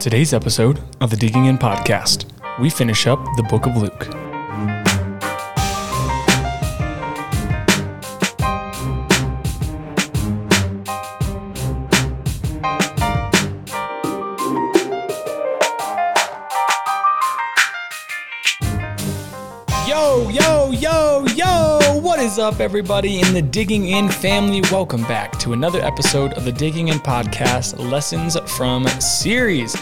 today's episode of the Digging In podcast, we finish up the book of Luke. Everybody in the Digging In family? Welcome back to another episode of the Digging In podcast Lessons from Series.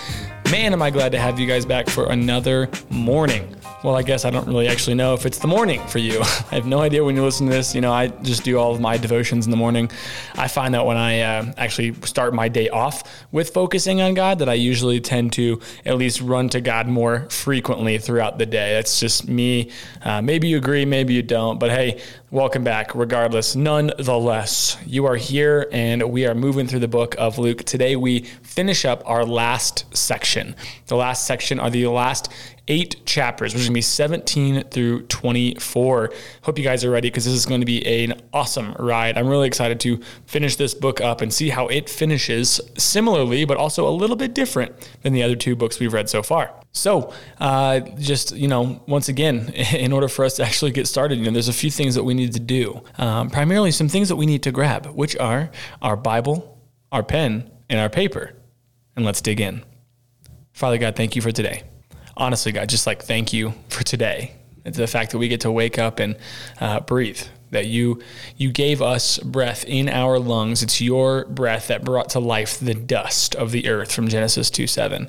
Man, am I glad to have you guys back for another morning. Well, I guess I don't really actually know if it's the morning for you. I have no idea when you listen to this. You know, I just do all of my devotions in the morning. I find that when I uh, actually start my day off with focusing on God, that I usually tend to at least run to God more frequently throughout the day. That's just me. Uh, maybe you agree, maybe you don't. But hey, welcome back regardless. Nonetheless, you are here and we are moving through the book of Luke. Today, we finish up our last section. The last section are the last eight chapters, which is going to be 17 through 24. Hope you guys are ready because this is going to be an awesome ride. I'm really excited to finish this book up and see how it finishes similarly, but also a little bit different than the other two books we've read so far. So, uh, just, you know, once again, in order for us to actually get started, you know, there's a few things that we need to do. Um, primarily, some things that we need to grab, which are our Bible, our pen, and our paper. And let's dig in. Father God, thank you for today honestly, God, just like thank you for today. It's the fact that we get to wake up and uh, breathe. That you you gave us breath in our lungs. It's your breath that brought to life the dust of the earth from Genesis two seven.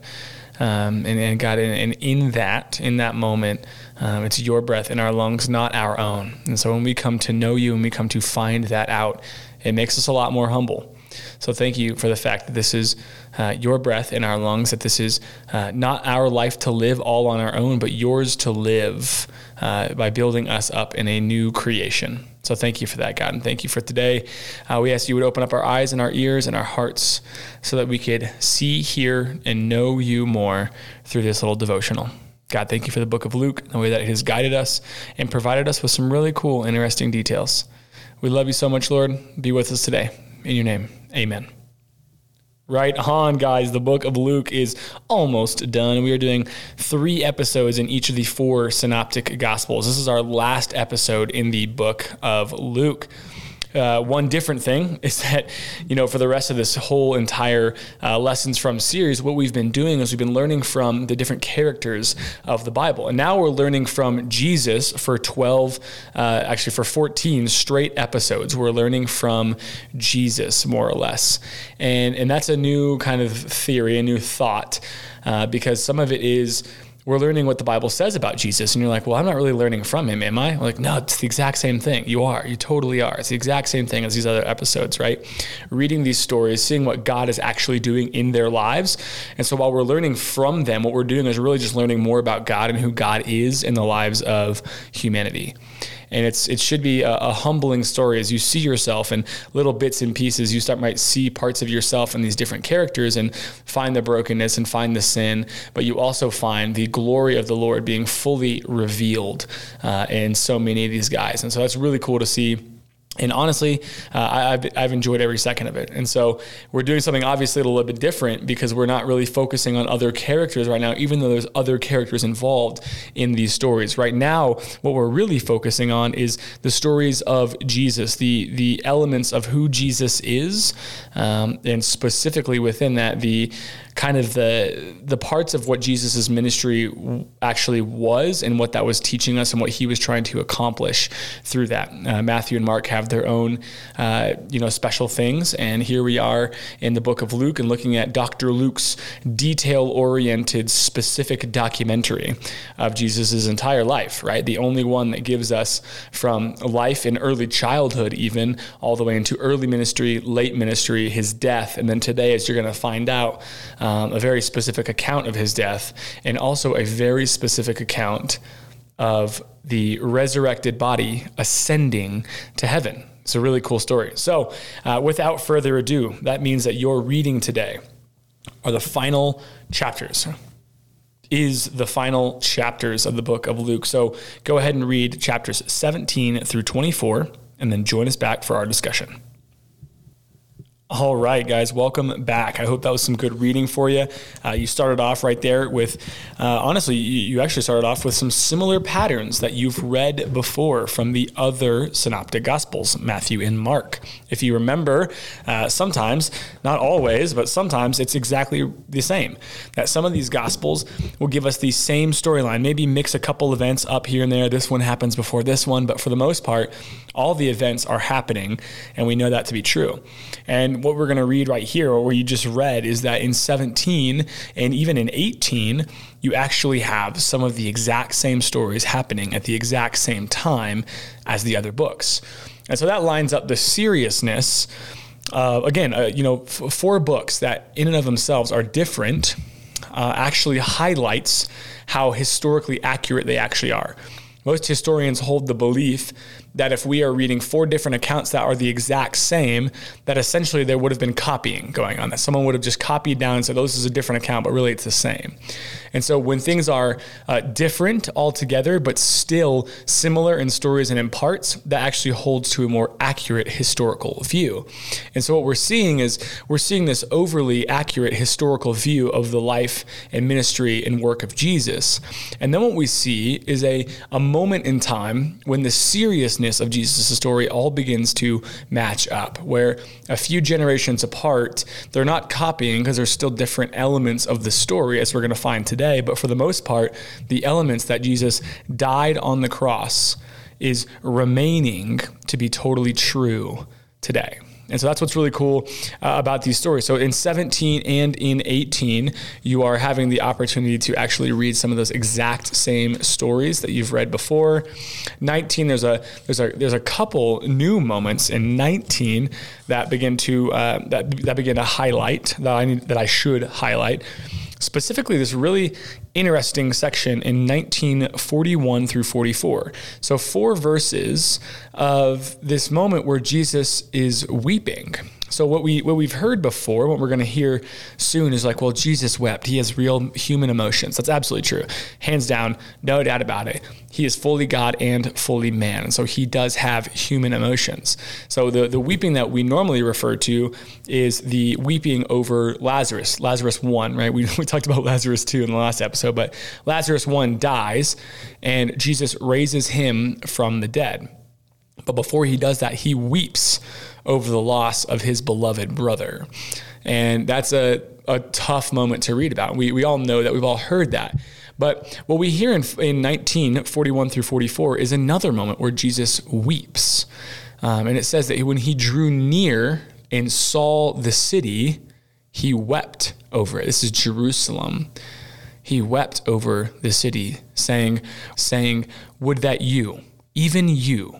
Um, and, and, God, and, in that, in that moment, um, it's your breath in our lungs, not our own. And so when we come to know you and we come to find that out, it makes us a lot more humble. So thank you for the fact that this is uh, your breath in our lungs, that this is uh, not our life to live all on our own, but yours to live uh, by building us up in a new creation. So thank you for that, God, and thank you for today. Uh, we ask you would open up our eyes and our ears and our hearts so that we could see, hear, and know you more through this little devotional. God, thank you for the book of Luke, and the way that it has guided us and provided us with some really cool, interesting details. We love you so much, Lord. Be with us today. In your name, amen. Right on, guys. The book of Luke is almost done. We are doing three episodes in each of the four synoptic gospels. This is our last episode in the book of Luke. Uh, one different thing is that, you know, for the rest of this whole entire uh, lessons from series, what we've been doing is we've been learning from the different characters of the Bible. And now we're learning from Jesus for 12, uh, actually for 14 straight episodes. We're learning from Jesus, more or less. And, and that's a new kind of theory, a new thought, uh, because some of it is we're learning what the Bible says about Jesus. And you're like, well, I'm not really learning from him, am I? I'm like, no, it's the exact same thing. You are. You totally are. It's the exact same thing as these other episodes, right? Reading these stories, seeing what God is actually doing in their lives. And so while we're learning from them, what we're doing is really just learning more about God and who God is in the lives of humanity and it's it should be a, a, humbling story as you see yourself in little bits and pieces. You start might see parts of yourself in these different characters and find the brokenness and find the sin, but you also find the glory of the Lord being fully revealed uh, in so many of these guys, and so that's really cool to see and honestly, uh, I, have I've enjoyed every second of it. And so we're doing something obviously a little bit different because we're not really focusing on other characters right now, even though there's other characters involved in these stories. Right now, what we're really focusing on is the stories of Jesus, the the elements of who Jesus is, um, and specifically within that, the kind of the the parts of what Jesus' ministry actually was and what that was teaching us and what he was trying to accomplish through that. Uh, Matthew and Mark have their own uh, you know special things, and here we are in the book of Luke and looking at Dr. Luke's detail-oriented, specific documentary of Jesus' entire life. Right, the only one that gives us from life in early childhood, even all the way into early ministry, late ministry, his death, and then today, as you're going to find out um, a very specific account of his death, and also a very specific account of the resurrected body ascending to heaven. It's a really cool story. So, uh, without further ado, that means that your reading today are the final chapters is the final chapters of the book of Luke. So go ahead and read chapters 17 through 24 and then join us back for our discussion. All right, guys, welcome back. I hope that was some good reading for you. Uh, you started off right there with, uh, honestly, you, you, actually started off with some similar patterns that you've read before from the other synoptic gospels, Matthew and Mark. If you remember, uh, sometimes, not always, but sometimes it's exactly the same. That some of these gospels will give us the same storyline, maybe mix a couple events up here and there. This one happens before this one, but for the most part, all the events are happening, and we know that to be true. And what we're going to read right here, or what you just read, is that in 17 and even in 18, you actually have some of the exact same stories happening at the exact same time as the other books. And so that lines up the seriousness. Uh, again, uh, you know, f- four books that in and of themselves are different uh, actually highlights how historically accurate they actually are. Most historians hold the belief that if we are reading four different accounts that are the exact same, that essentially there would have been copying going on, that someone would have just copied down and said, oh, this is a different account, but really it's the same. And so when things are uh, different altogether, but still similar in stories and in parts, that actually holds to a more accurate historical view. And so what we're seeing is we're seeing this overly accurate historical view of the life and ministry and work of Jesus. And then what we see is a, a moment in time when the seriousness of Jesus' story all begins to match up, where a few generations apart, they're not copying because there's still different elements of the story, as we're going to find today today, but for the most part, the elements that Jesus died on the cross is remaining to be totally true today. And so that's what's really cool uh, about these stories. So in 17 and in 18, you are having the opportunity to actually read some of those exact same stories that you've read before. 19, there's a there's a there's a couple new moments in 19 that begin to uh, that that begin to highlight that I need, that I should highlight specifically this really interesting section in 1941 through 44. So, four verses of this moment where Jesus is weeping. So what we what we've heard before, what we're going to hear soon is like, well, Jesus wept. He has real human emotions. That's absolutely true, hands down, no doubt about it. He is fully God and fully man, and so he does have human emotions. So the the weeping that we normally refer to is the weeping over Lazarus, Lazarus one, right? We we talked about Lazarus two in the last episode, but Lazarus one dies, and Jesus raises him from the dead. But before he does that, he weeps over the loss of his beloved brother. And that's a, a tough moment to read about. We, we all know that, we've all heard that. But what we hear in, in 1941 through 44 is another moment where Jesus weeps. Um, and it says that when he drew near and saw the city, he wept over it. This is Jerusalem. He wept over the city, saying, saying, Would that you, even you,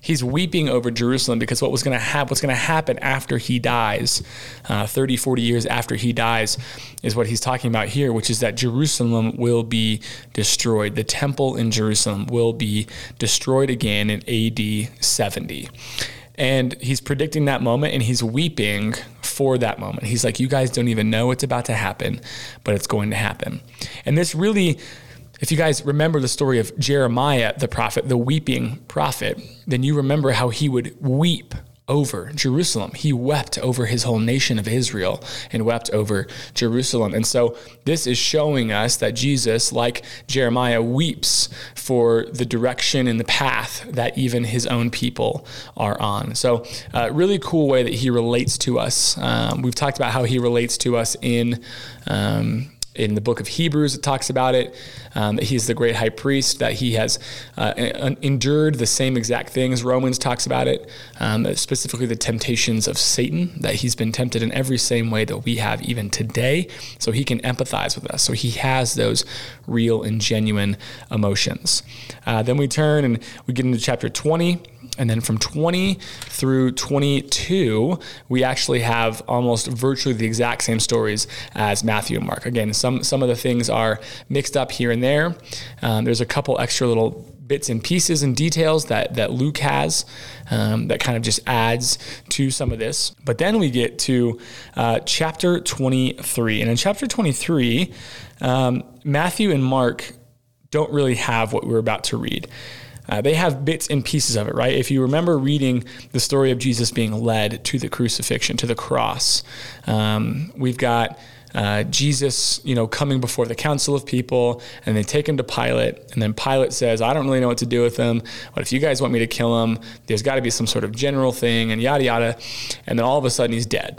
he's weeping over Jerusalem because what was going to happen, what's going to happen after he dies, uh, 30, 40 years after he dies, is what he's talking about here, which is that Jerusalem will be destroyed. The temple in Jerusalem will be destroyed again in AD 70. And he's predicting that moment and he's weeping for that moment. He's like, You guys don't even know what's about to happen, but it's going to happen. And this really if you guys remember the story of Jeremiah, the prophet, the weeping prophet, then you remember how he would weep over Jerusalem. He wept over his whole nation of Israel and wept over Jerusalem. And so this is showing us that Jesus, like Jeremiah, weeps for the direction and the path that even his own people are on. So, uh, really cool way that he relates to us. Um, we've talked about how he relates to us in. Um, in the book of Hebrews, it talks about it um, that he's the great high priest, that he has uh, endured the same exact things. Romans talks about it, um, specifically the temptations of Satan, that he's been tempted in every same way that we have even today. So he can empathize with us. So he has those real and genuine emotions. Uh, then we turn and we get into chapter 20 And then from 20 through 22, we actually have almost virtually the exact same stories as Matthew and Mark. Again, some, some of the things are mixed up here and there. Um, there's a couple extra little bits and pieces and details that, that Luke has um, that kind of just adds to some of this. But then we get to uh, chapter 23. And in chapter 23, um, Matthew and Mark don't really have what we're about to read. Uh, they have bits and pieces of it, right? If you remember reading the story of Jesus being led to the crucifixion, to the cross, um, we've got uh, Jesus, you know, coming before the council of people, and they take him to Pilate, and then Pilate says, "I don't really know what to do with him, but if you guys want me to kill him, there's got to be some sort of general thing, and yada yada," and then all of a sudden he's dead.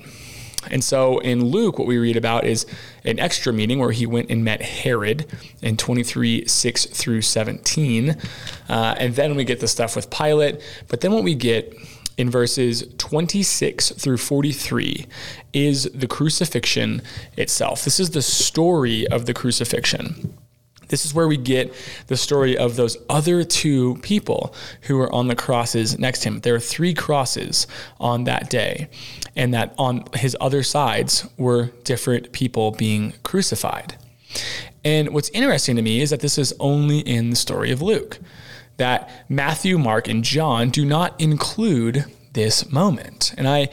And so in Luke, what we read about is an extra meeting where he went and met Herod in 23, 6 through 17. Uh, and then we get the stuff with Pilate. But then what we get in verses 26 through 43 is the crucifixion itself. This is the story of the crucifixion. This is where we get the story of those other two people who were on the crosses next to him. There are three crosses on that day, and that on his other sides were different people being crucified. And what's interesting to me is that this is only in the story of Luke, that Matthew, Mark, and John do not include this moment. And I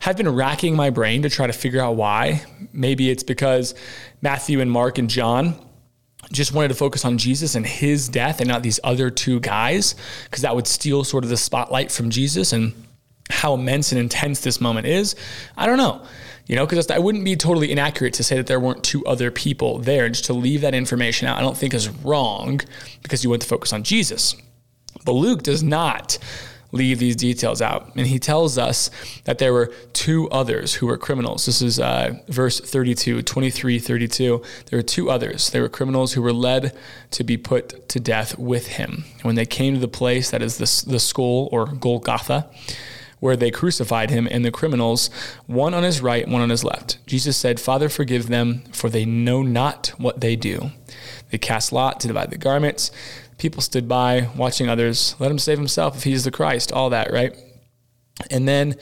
have been racking my brain to try to figure out why. Maybe it's because Matthew and Mark and John just wanted to focus on Jesus and his death and not these other two guys, because that would steal sort of the spotlight from Jesus and how immense and intense this moment is. I don't know. You know, because I wouldn't be totally inaccurate to say that there weren't two other people there. Just to leave that information out, I don't think is wrong because you want to focus on Jesus. But Luke does not leave these details out. And he tells us that there were two others who were criminals. This is uh, verse 32, 23, 32. There were two others. They were criminals who were led to be put to death with him. When they came to the place that is the, the skull or Golgotha, where they crucified him and the criminals, one on his right, one on his left. Jesus said, Father, forgive them, for they know not what they do. They cast lot to divide the garments. People stood by watching others. Let him save himself if he's the Christ, all that, right? And then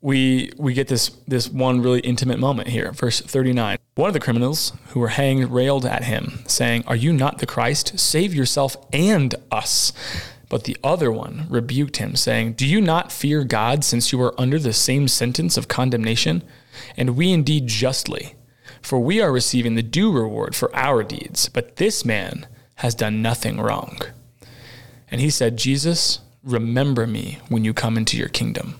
we we get this this one really intimate moment here, verse 39. One of the criminals who were hanged railed at him, saying, "Are you not the Christ? Save yourself and us." But the other one rebuked him, saying, Do you not fear God, since you are under the same sentence of condemnation? And we indeed justly, for we are receiving the due reward for our deeds, but this man has done nothing wrong. And he said, Jesus, remember me when you come into your kingdom.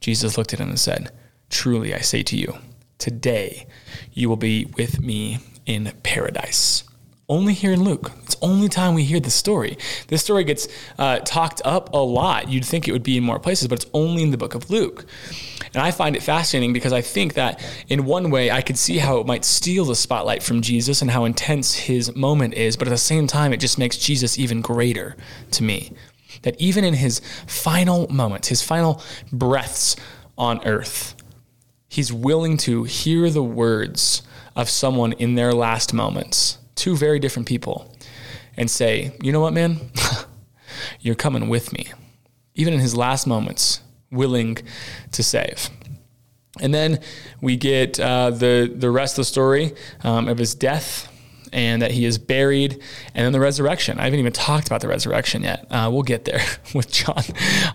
Jesus looked at him and said, Truly I say to you, today you will be with me in paradise. Only here in Luke. It's only time we hear the story. This story gets uh, talked up a lot. You'd think it would be in more places, but it's only in the book of Luke. And I find it fascinating because I think that in one way I could see how it might steal the spotlight from Jesus and how intense his moment is, but at the same time, it just makes Jesus even greater to me. That even in his final moments, his final breaths on earth, he's willing to hear the words of someone in their last moments, two very different people, and say, You know what, man? You're coming with me. Even in his last moments, willing to save. And then we get uh, the the rest of the story um, of his death and that he is buried, and then the resurrection. I haven't even talked about the resurrection yet. Uh, we'll get there with John.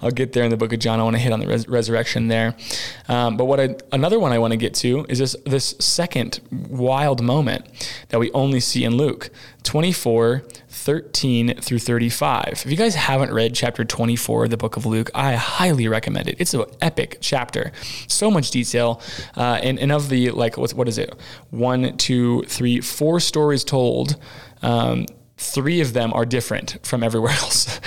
I'll get there in the book of John. I want to hit on the res- resurrection there. Um, but what I, another one I want to get to is this this second wild moment that we only see in Luke 24 13 through 35. If you guys haven't read chapter 24 of the book of Luke, I highly recommend it. It's an epic chapter. So much detail. Uh, and, and of the, like, what is it? One, two, three, four stories told. Um, three of them are different from everywhere else.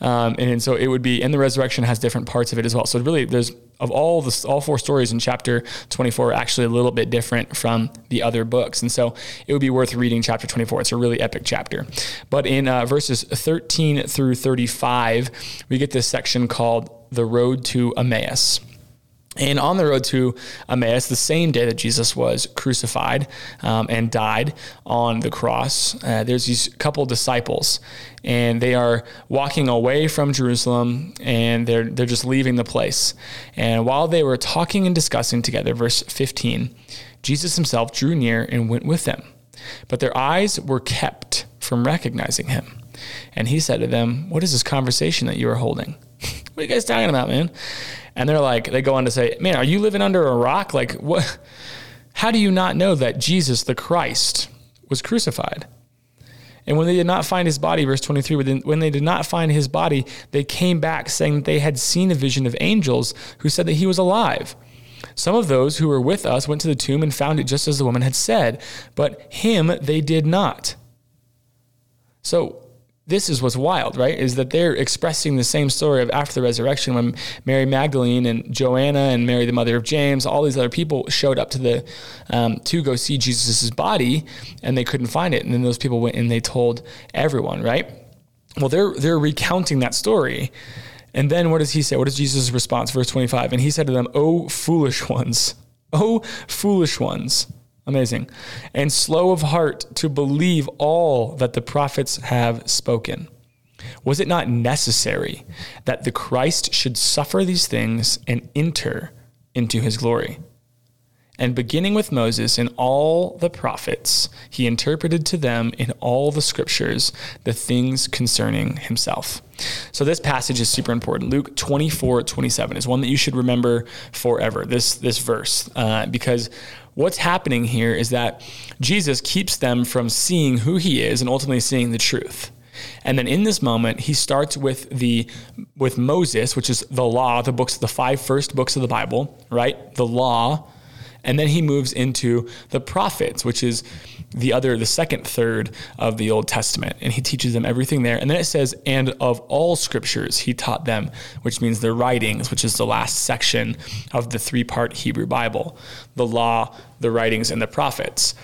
Um, and, and, so it would be, and the resurrection has different parts of it as well. So really, there's of all the all four stories in chapter 24 are actually a little bit different from the other books. And so it would be worth reading chapter 24. It's a really epic chapter. But in uh, verses 13 through 35, we get this section called the road to Emmaus. And on the road to Emmaus, the same day that Jesus was crucified um, and died on the cross, uh, there's these couple disciples, and they are walking away from Jerusalem, and they're they're just leaving the place. And while they were talking and discussing together, verse 15, Jesus himself drew near and went with them, but their eyes were kept from recognizing him. And he said to them, "What is this conversation that you are holding? what are you guys talking about, man?" And they're like, they go on to say, man, are you living under a rock? Like, what? How do you not know that Jesus, the Christ, was crucified? And when they did not find his body, verse 23, when they did not find his body, they came back saying that they had seen a vision of angels who said that he was alive. Some of those who were with us went to the tomb and found it just as the woman had said, but him they did not. So this is what's wild, right? Is that they're expressing the same story of after the resurrection when Mary Magdalene and Joanna and Mary, the mother of James, all these other people showed up to the um, to go see Jesus' body, and they couldn't find it, and then those people went and they told everyone, right? Well, they're they're recounting that story, and then what does he say? What is Jesus' response? Verse twenty five, and he said to them, "O foolish ones, O foolish ones." Amazing. And slow of heart to believe all that the prophets have spoken. Was it not necessary that the Christ should suffer these things and enter into his glory? And beginning with Moses and all the prophets, he interpreted to them in all the scriptures the things concerning himself. So this passage is super important. Luke 24, 27 is one that you should remember forever, this, this verse, uh, because what's happening here is that Jesus keeps them from seeing who he is and ultimately seeing the truth. And then in this moment, he starts with the with Moses, which is the law, the books, the five first books of the Bible, right? The law, and then he moves into the prophets, which is the other, the second third of the Old Testament. And he teaches them everything there. And then it says, and of all scriptures he taught them, which means the writings, which is the last section of the three part Hebrew Bible the law, the writings, and the prophets.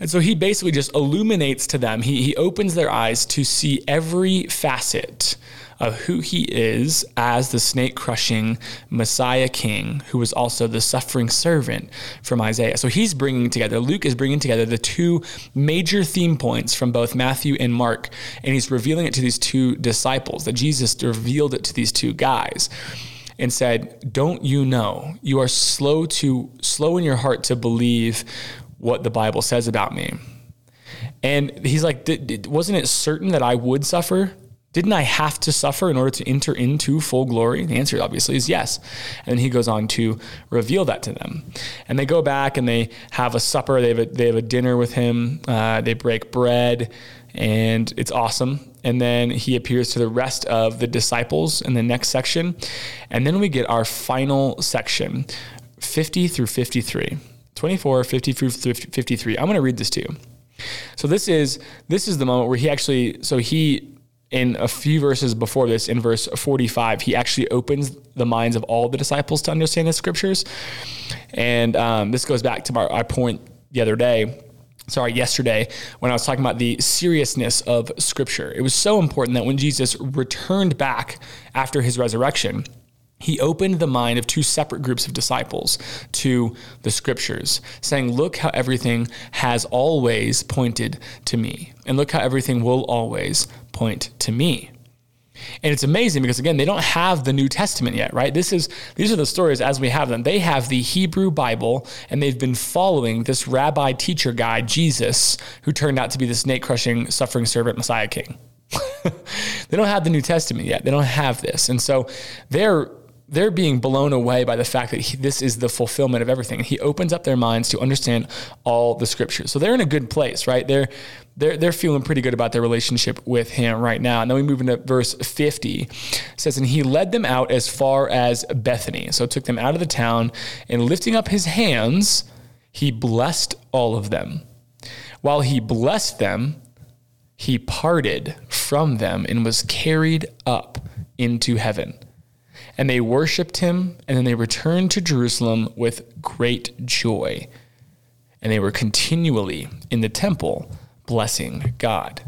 And so he basically just illuminates to them, he, he opens their eyes to see every facet of who he is as the snake crushing Messiah King, who was also the suffering servant from Isaiah. So he's bringing together, Luke is bringing together the two major theme points from both Matthew and Mark, and he's revealing it to these two disciples, that Jesus revealed it to these two guys and said, "Don't you know? You are slow to slow in your heart to believe what the Bible says about me." And he's like, "Wasn't it certain that I would suffer?" Didn't I have to suffer in order to enter into full glory? The answer obviously is yes. And he goes on to reveal that to them. And they go back and they have a supper, they have a, they have a dinner with him, uh, they break bread, and it's awesome. And then he appears to the rest of the disciples in the next section. And then we get our final section 50 through 53. 24, 50 through 53. I'm going to read this to you. So this is this is the moment where he actually so he in a few verses before this, in verse 45, he actually opens the minds of all the disciples to understand the scriptures. And um, this goes back to my, my point the other day sorry, yesterday when I was talking about the seriousness of Scripture. It was so important that when Jesus returned back after his resurrection, he opened the mind of two separate groups of disciples to the scriptures, saying, Look how everything has always pointed to me, and look how everything will always point to me. And it's amazing because again, they don't have the New Testament yet, right? This is these are the stories as we have them. They have the Hebrew Bible and they've been following this rabbi teacher guy, Jesus, who turned out to be the snake crushing suffering servant Messiah king. they don't have the New Testament yet. They don't have this. And so they're they're being blown away by the fact that he, this is the fulfillment of everything. He opens up their minds to understand all the scriptures. So they're in a good place, right? They're they're they're feeling pretty good about their relationship with him right now. And then we move into verse 50. It says, And he led them out as far as Bethany. So took them out of the town, and lifting up his hands, he blessed all of them. While he blessed them, he parted from them and was carried up into heaven and they worshiped him, and then they returned to Jerusalem with great joy. And they were continually in the temple blessing God.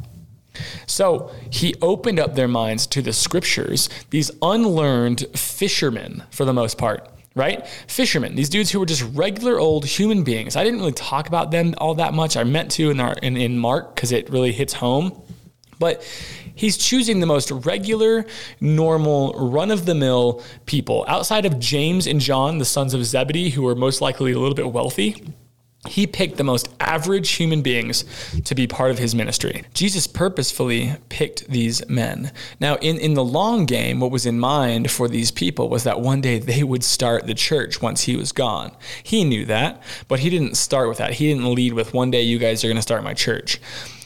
So he opened up their minds to the scriptures, these unlearned fishermen, for the most part, right? Fishermen, these dudes who were just regular old human beings. I didn't really talk about them all that much. I meant to in our in, in Mark because it really hits home. But he's choosing the most regular, normal, run of the mill people outside of James and John, the sons of Zebedee, who are most likely a little bit wealthy he picked the most average human beings to be part of his ministry. Jesus purposefully picked these men. Now, in, in the long game, what was in mind for these people was that one day they would start the church once he was gone. He knew that, but he didn't start with that. He didn't lead with, one day you guys are going to start my church.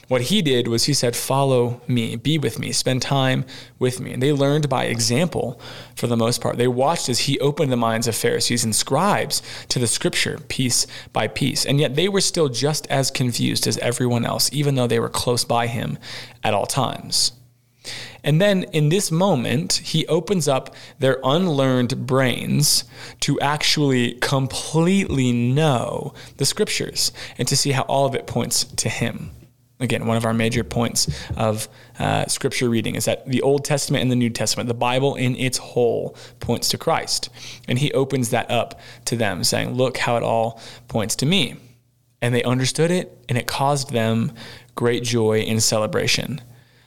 What he did was he said, Follow me, be with me, spend time with me. And they learned by example for the most part. They watched as he opened the minds of Pharisees and scribes to the scripture piece by piece. And yet they were still just as confused as everyone else, even though they were close by him at all times. And then in this moment, he opens up their unlearned brains to actually completely know the scriptures and to see how all of it points to him again, one of our major points of uh, scripture reading is that the Old Testament and the New Testament, the Bible in its whole, points to Christ. And he opens that up to them, saying, Look how it all points to me. And they understood it, and it caused them great joy and celebration.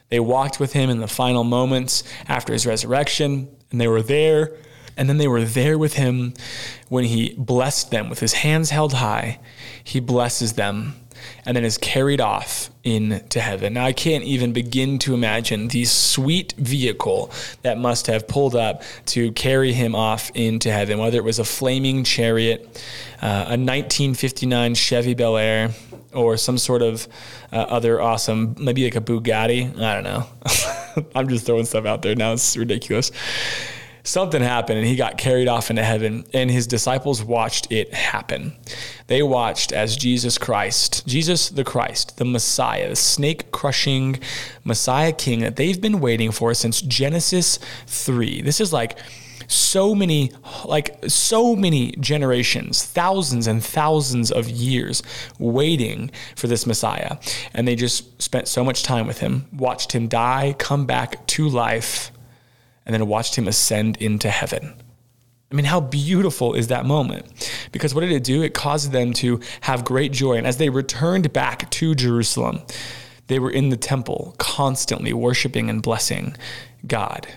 They walked with him in the final moments after his resurrection, and they were there. And then they were there with him when he blessed them with his hands held high. He blesses them and then is carried off into heaven. Now, I can't even begin to imagine the sweet vehicle that must have pulled up to carry him off into heaven, whether it was a flaming chariot, uh, a 1959 Chevy Bel Air, or some sort of uh, other awesome, maybe like a Bugatti. I don't know. I'm just throwing stuff out there now. It's ridiculous something happened and he got carried off into heaven and his disciples watched it happen. They watched as jesus christ jesus the christ the messiah the snake crushing messiah king that they've been waiting for since genesis 3 this is like so many like so many generations thousands and thousands of years waiting for this messiah. And they just spent so much time with him watched him die come back to life and then watched him ascend into heaven. I mean, how beautiful is that moment? Because what did it do? It caused them to have great joy. And as they returned back to Jerusalem, they were in the temple constantly worshiping and blessing God.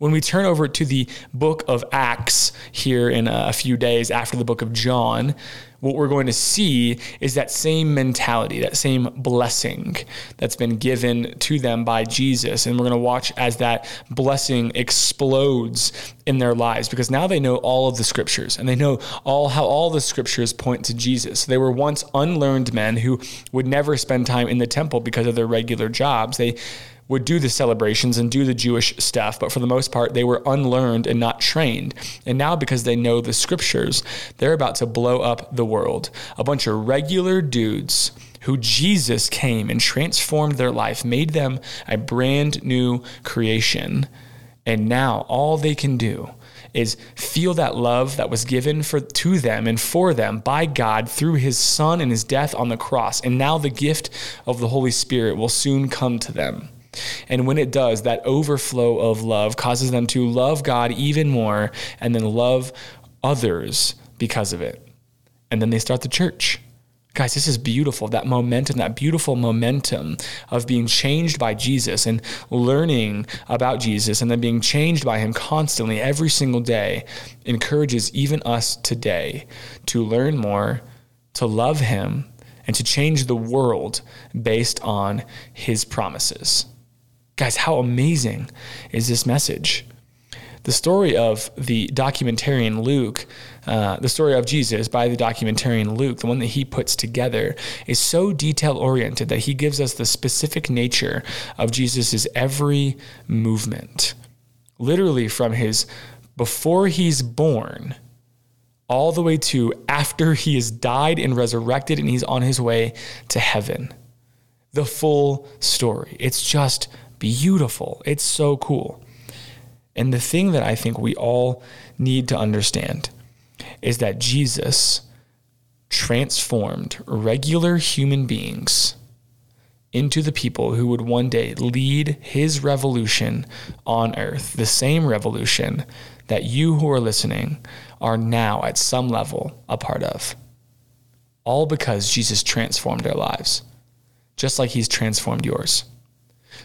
When we turn over to the book of Acts here in a few days after the book of John, what we're going to see is that same mentality, that same blessing that's been given to them by Jesus. And we're going to watch as that blessing explodes in their lives because now they know all of the scriptures and they know all how all the scriptures point to Jesus. They were once unlearned men who would never spend time in the temple because of their regular jobs. They would do the celebrations and do the Jewish stuff, but for the most part, they were unlearned and not trained. And now, because they know the scriptures, they're about to blow up the world. A bunch of regular dudes who Jesus came and transformed their life, made them a brand new creation. And now all they can do is feel that love that was given for to them and for them by God through his son and his death on the cross. And now the gift of the Holy Spirit will soon come to them. And when it does, that overflow of love causes them to love God even more and then love others because of it. And then they start the church. Guys, this is beautiful. That momentum, that beautiful momentum of being changed by Jesus and learning about Jesus and then being changed by Him constantly every single day encourages even us today to learn more, to love Him, and to change the world based on His promises. Guys, how amazing is this message? The story of the documentarian Luke, uh, the story of Jesus by the documentarian Luke, the one that he puts together, is so detail oriented that he gives us the specific nature of Jesus' every movement. Literally from his before he's born all the way to after he has died and resurrected and he's on his way to heaven. The full story. It's just beautiful. It's so cool. And the thing that I think we all need to understand is that Jesus transformed regular human beings into the people who would one day lead his revolution on earth, the same revolution that you who are listening are now at some level a part of. All because Jesus transformed their lives, just like he's transformed yours.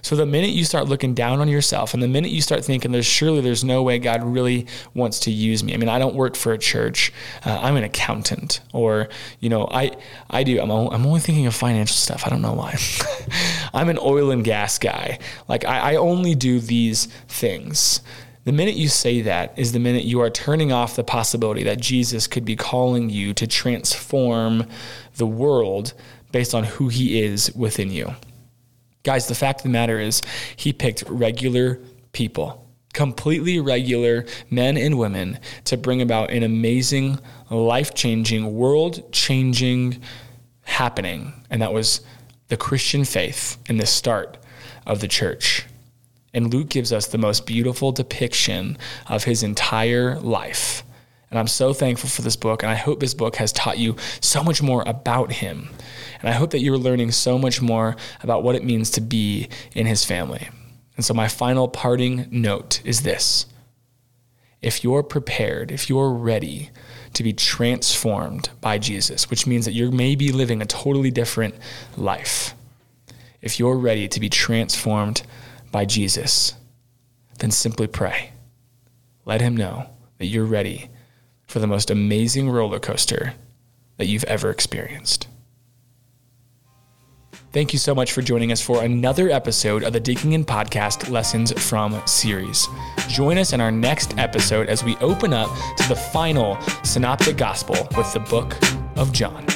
So the minute you start looking down on yourself and the minute you start thinking there's surely there's no way God really wants to use me. I mean, I don't work for a church. Uh, I'm an accountant or, you know, I I do I'm, I'm only thinking of financial stuff. I don't know why. I'm an oil and gas guy. Like I, I only do these things. The minute you say that is the minute you are turning off the possibility that Jesus could be calling you to transform the world based on who he is within you. Guys, the fact of the matter is, he picked regular people, completely regular men and women, to bring about an amazing, life changing, world changing happening. And that was the Christian faith and the start of the church. And Luke gives us the most beautiful depiction of his entire life. And I'm so thankful for this book. And I hope this book has taught you so much more about him and I hope that you're learning so much more about what it means to be in his family. And so, my final parting note is this if you're prepared, if you're ready to be transformed by Jesus, which means that you're maybe living a totally different life, if you're ready to be transformed by Jesus, then simply pray. Let him know that you're ready for the most amazing roller coaster that you've ever experienced. Thank you so much for joining us for another episode of the Digging In Podcast Lessons from series. Join us in our next episode as we open up to the final synoptic gospel with the book of John.